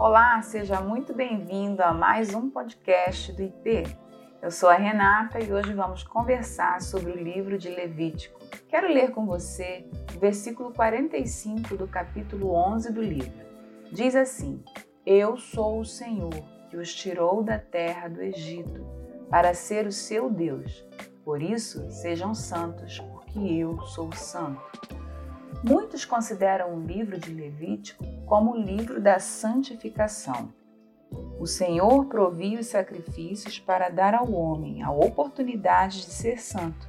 Olá, seja muito bem-vindo a mais um podcast do IP. Eu sou a Renata e hoje vamos conversar sobre o livro de Levítico. Quero ler com você o versículo 45 do capítulo 11 do livro. Diz assim: Eu sou o Senhor que os tirou da terra do Egito para ser o seu Deus. Por isso, sejam santos, porque eu sou santo. Muitos consideram o livro de Levítico como o livro da santificação. O Senhor provia os sacrifícios para dar ao homem a oportunidade de ser santo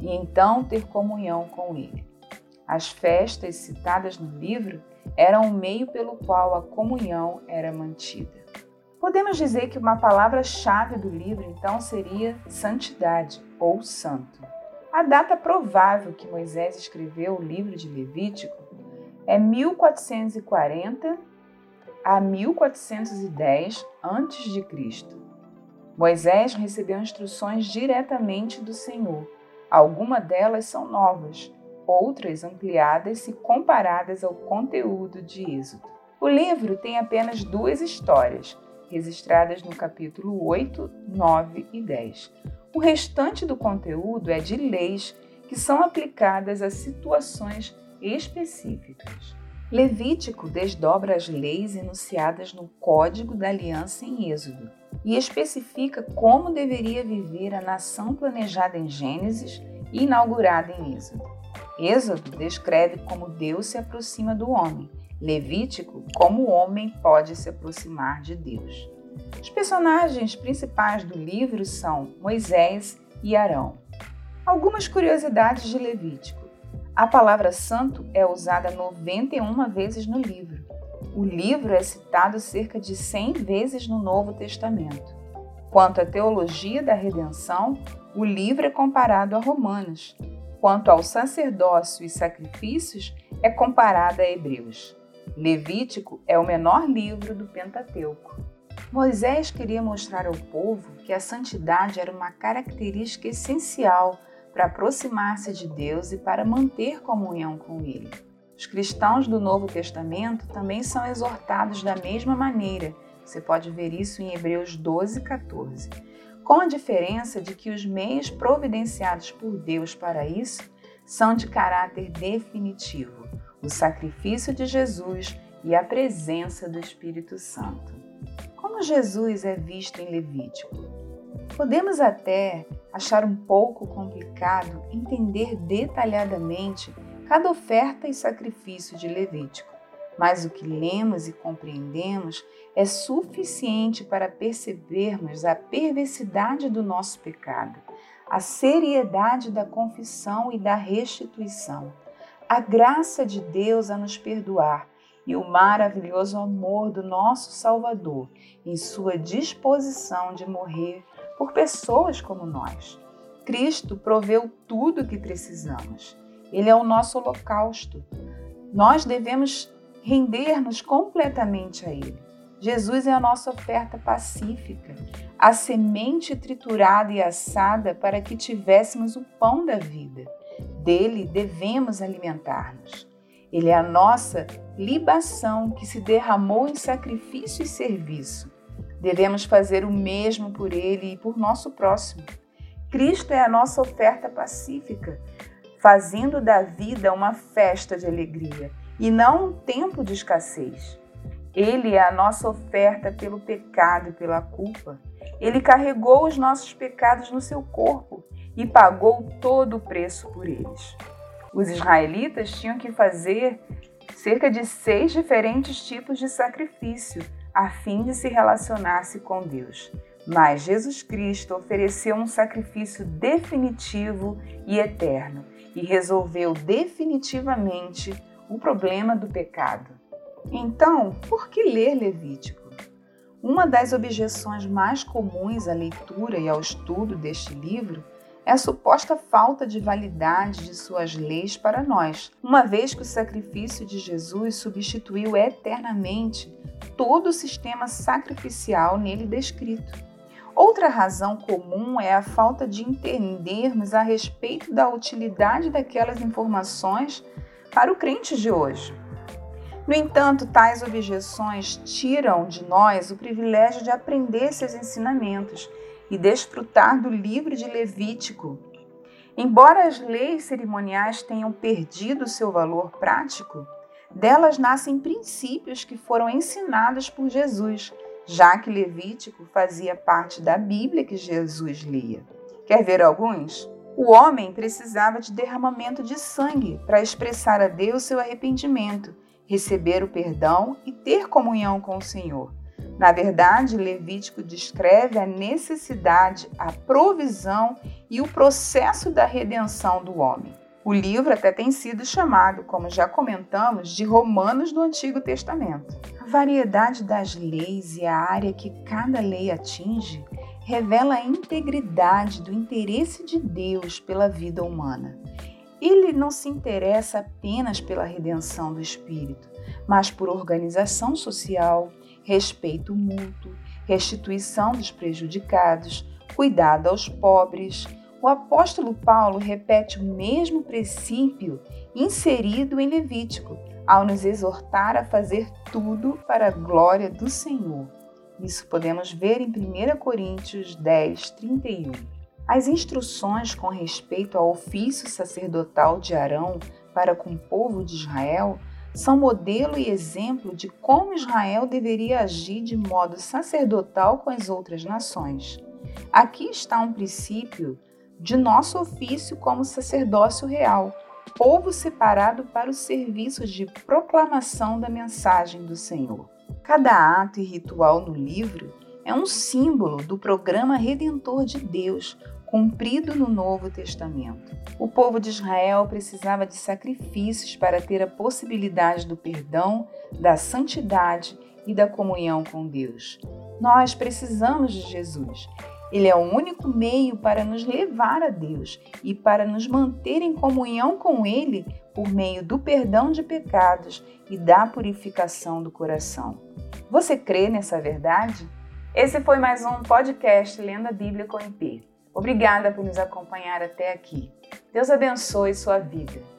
e então ter comunhão com ele. As festas citadas no livro eram o meio pelo qual a comunhão era mantida. Podemos dizer que uma palavra-chave do livro então seria santidade ou santo. A data provável que Moisés escreveu o livro de Levítico é 1440 a 1410 a.C. Moisés recebeu instruções diretamente do Senhor. Algumas delas são novas, outras ampliadas se comparadas ao conteúdo de Êxodo. O livro tem apenas duas histórias, registradas no capítulo 8, 9 e 10. O restante do conteúdo é de leis que são aplicadas a situações específicas. Levítico desdobra as leis enunciadas no Código da Aliança em Êxodo e especifica como deveria viver a nação planejada em Gênesis e inaugurada em Êxodo. Êxodo descreve como Deus se aproxima do homem, Levítico, como o homem pode se aproximar de Deus. Os personagens principais do livro são Moisés e Arão. Algumas curiosidades de Levítico. A palavra santo é usada 91 vezes no livro. O livro é citado cerca de 100 vezes no Novo Testamento. Quanto à teologia da redenção, o livro é comparado a Romanos. Quanto ao sacerdócio e sacrifícios, é comparado a Hebreus. Levítico é o menor livro do Pentateuco. Moisés queria mostrar ao povo que a santidade era uma característica essencial para aproximar-se de Deus e para manter comunhão com Ele. Os cristãos do Novo Testamento também são exortados da mesma maneira. Você pode ver isso em Hebreus 12, 14. Com a diferença de que os meios providenciados por Deus para isso são de caráter definitivo: o sacrifício de Jesus e a presença do Espírito Santo. Como Jesus é visto em Levítico? Podemos até achar um pouco complicado entender detalhadamente cada oferta e sacrifício de Levítico, mas o que lemos e compreendemos é suficiente para percebermos a perversidade do nosso pecado, a seriedade da confissão e da restituição, a graça de Deus a nos perdoar e o maravilhoso amor do nosso Salvador em sua disposição de morrer por pessoas como nós. Cristo proveu tudo o que precisamos. Ele é o nosso holocausto. Nós devemos render-nos completamente a Ele. Jesus é a nossa oferta pacífica, a semente triturada e assada para que tivéssemos o pão da vida. Dele devemos alimentar-nos. Ele é a nossa libação que se derramou em sacrifício e serviço. Devemos fazer o mesmo por ele e por nosso próximo. Cristo é a nossa oferta pacífica, fazendo da vida uma festa de alegria e não um tempo de escassez. Ele é a nossa oferta pelo pecado e pela culpa. Ele carregou os nossos pecados no seu corpo e pagou todo o preço por eles. Os israelitas tinham que fazer cerca de seis diferentes tipos de sacrifício a fim de se relacionar-se com Deus. Mas Jesus Cristo ofereceu um sacrifício definitivo e eterno e resolveu definitivamente o problema do pecado. Então, por que ler Levítico? Uma das objeções mais comuns à leitura e ao estudo deste livro é a suposta falta de validade de suas leis para nós, uma vez que o sacrifício de Jesus substituiu eternamente todo o sistema sacrificial nele descrito. Outra razão comum é a falta de entendermos a respeito da utilidade daquelas informações para o crente de hoje. No entanto, tais objeções tiram de nós o privilégio de aprender esses ensinamentos e desfrutar do livro de Levítico. Embora as leis cerimoniais tenham perdido seu valor prático, delas nascem princípios que foram ensinados por Jesus, já que Levítico fazia parte da Bíblia que Jesus lia. Quer ver alguns? O homem precisava de derramamento de sangue para expressar a Deus seu arrependimento, receber o perdão e ter comunhão com o Senhor. Na verdade, Levítico descreve a necessidade, a provisão e o processo da redenção do homem. O livro até tem sido chamado, como já comentamos, de Romanos do Antigo Testamento. A variedade das leis e a área que cada lei atinge revela a integridade do interesse de Deus pela vida humana. Ele não se interessa apenas pela redenção do espírito, mas por organização social, respeito mútuo, restituição dos prejudicados, cuidado aos pobres. O apóstolo Paulo repete o mesmo princípio inserido em Levítico, ao nos exortar a fazer tudo para a glória do Senhor. Isso podemos ver em 1 Coríntios 10, 31. As instruções com respeito ao ofício sacerdotal de Arão para com o povo de Israel são modelo e exemplo de como Israel deveria agir de modo sacerdotal com as outras nações. Aqui está um princípio de nosso ofício como sacerdócio real, povo separado para os serviços de proclamação da mensagem do Senhor. Cada ato e ritual no livro é um símbolo do programa redentor de Deus, cumprido no Novo Testamento. O povo de Israel precisava de sacrifícios para ter a possibilidade do perdão, da santidade e da comunhão com Deus. Nós precisamos de Jesus. Ele é o único meio para nos levar a Deus e para nos manter em comunhão com Ele por meio do perdão de pecados e da purificação do coração. Você crê nessa verdade? Esse foi mais um podcast Lendo a Bíblia com IP. Obrigada por nos acompanhar até aqui. Deus abençoe sua vida.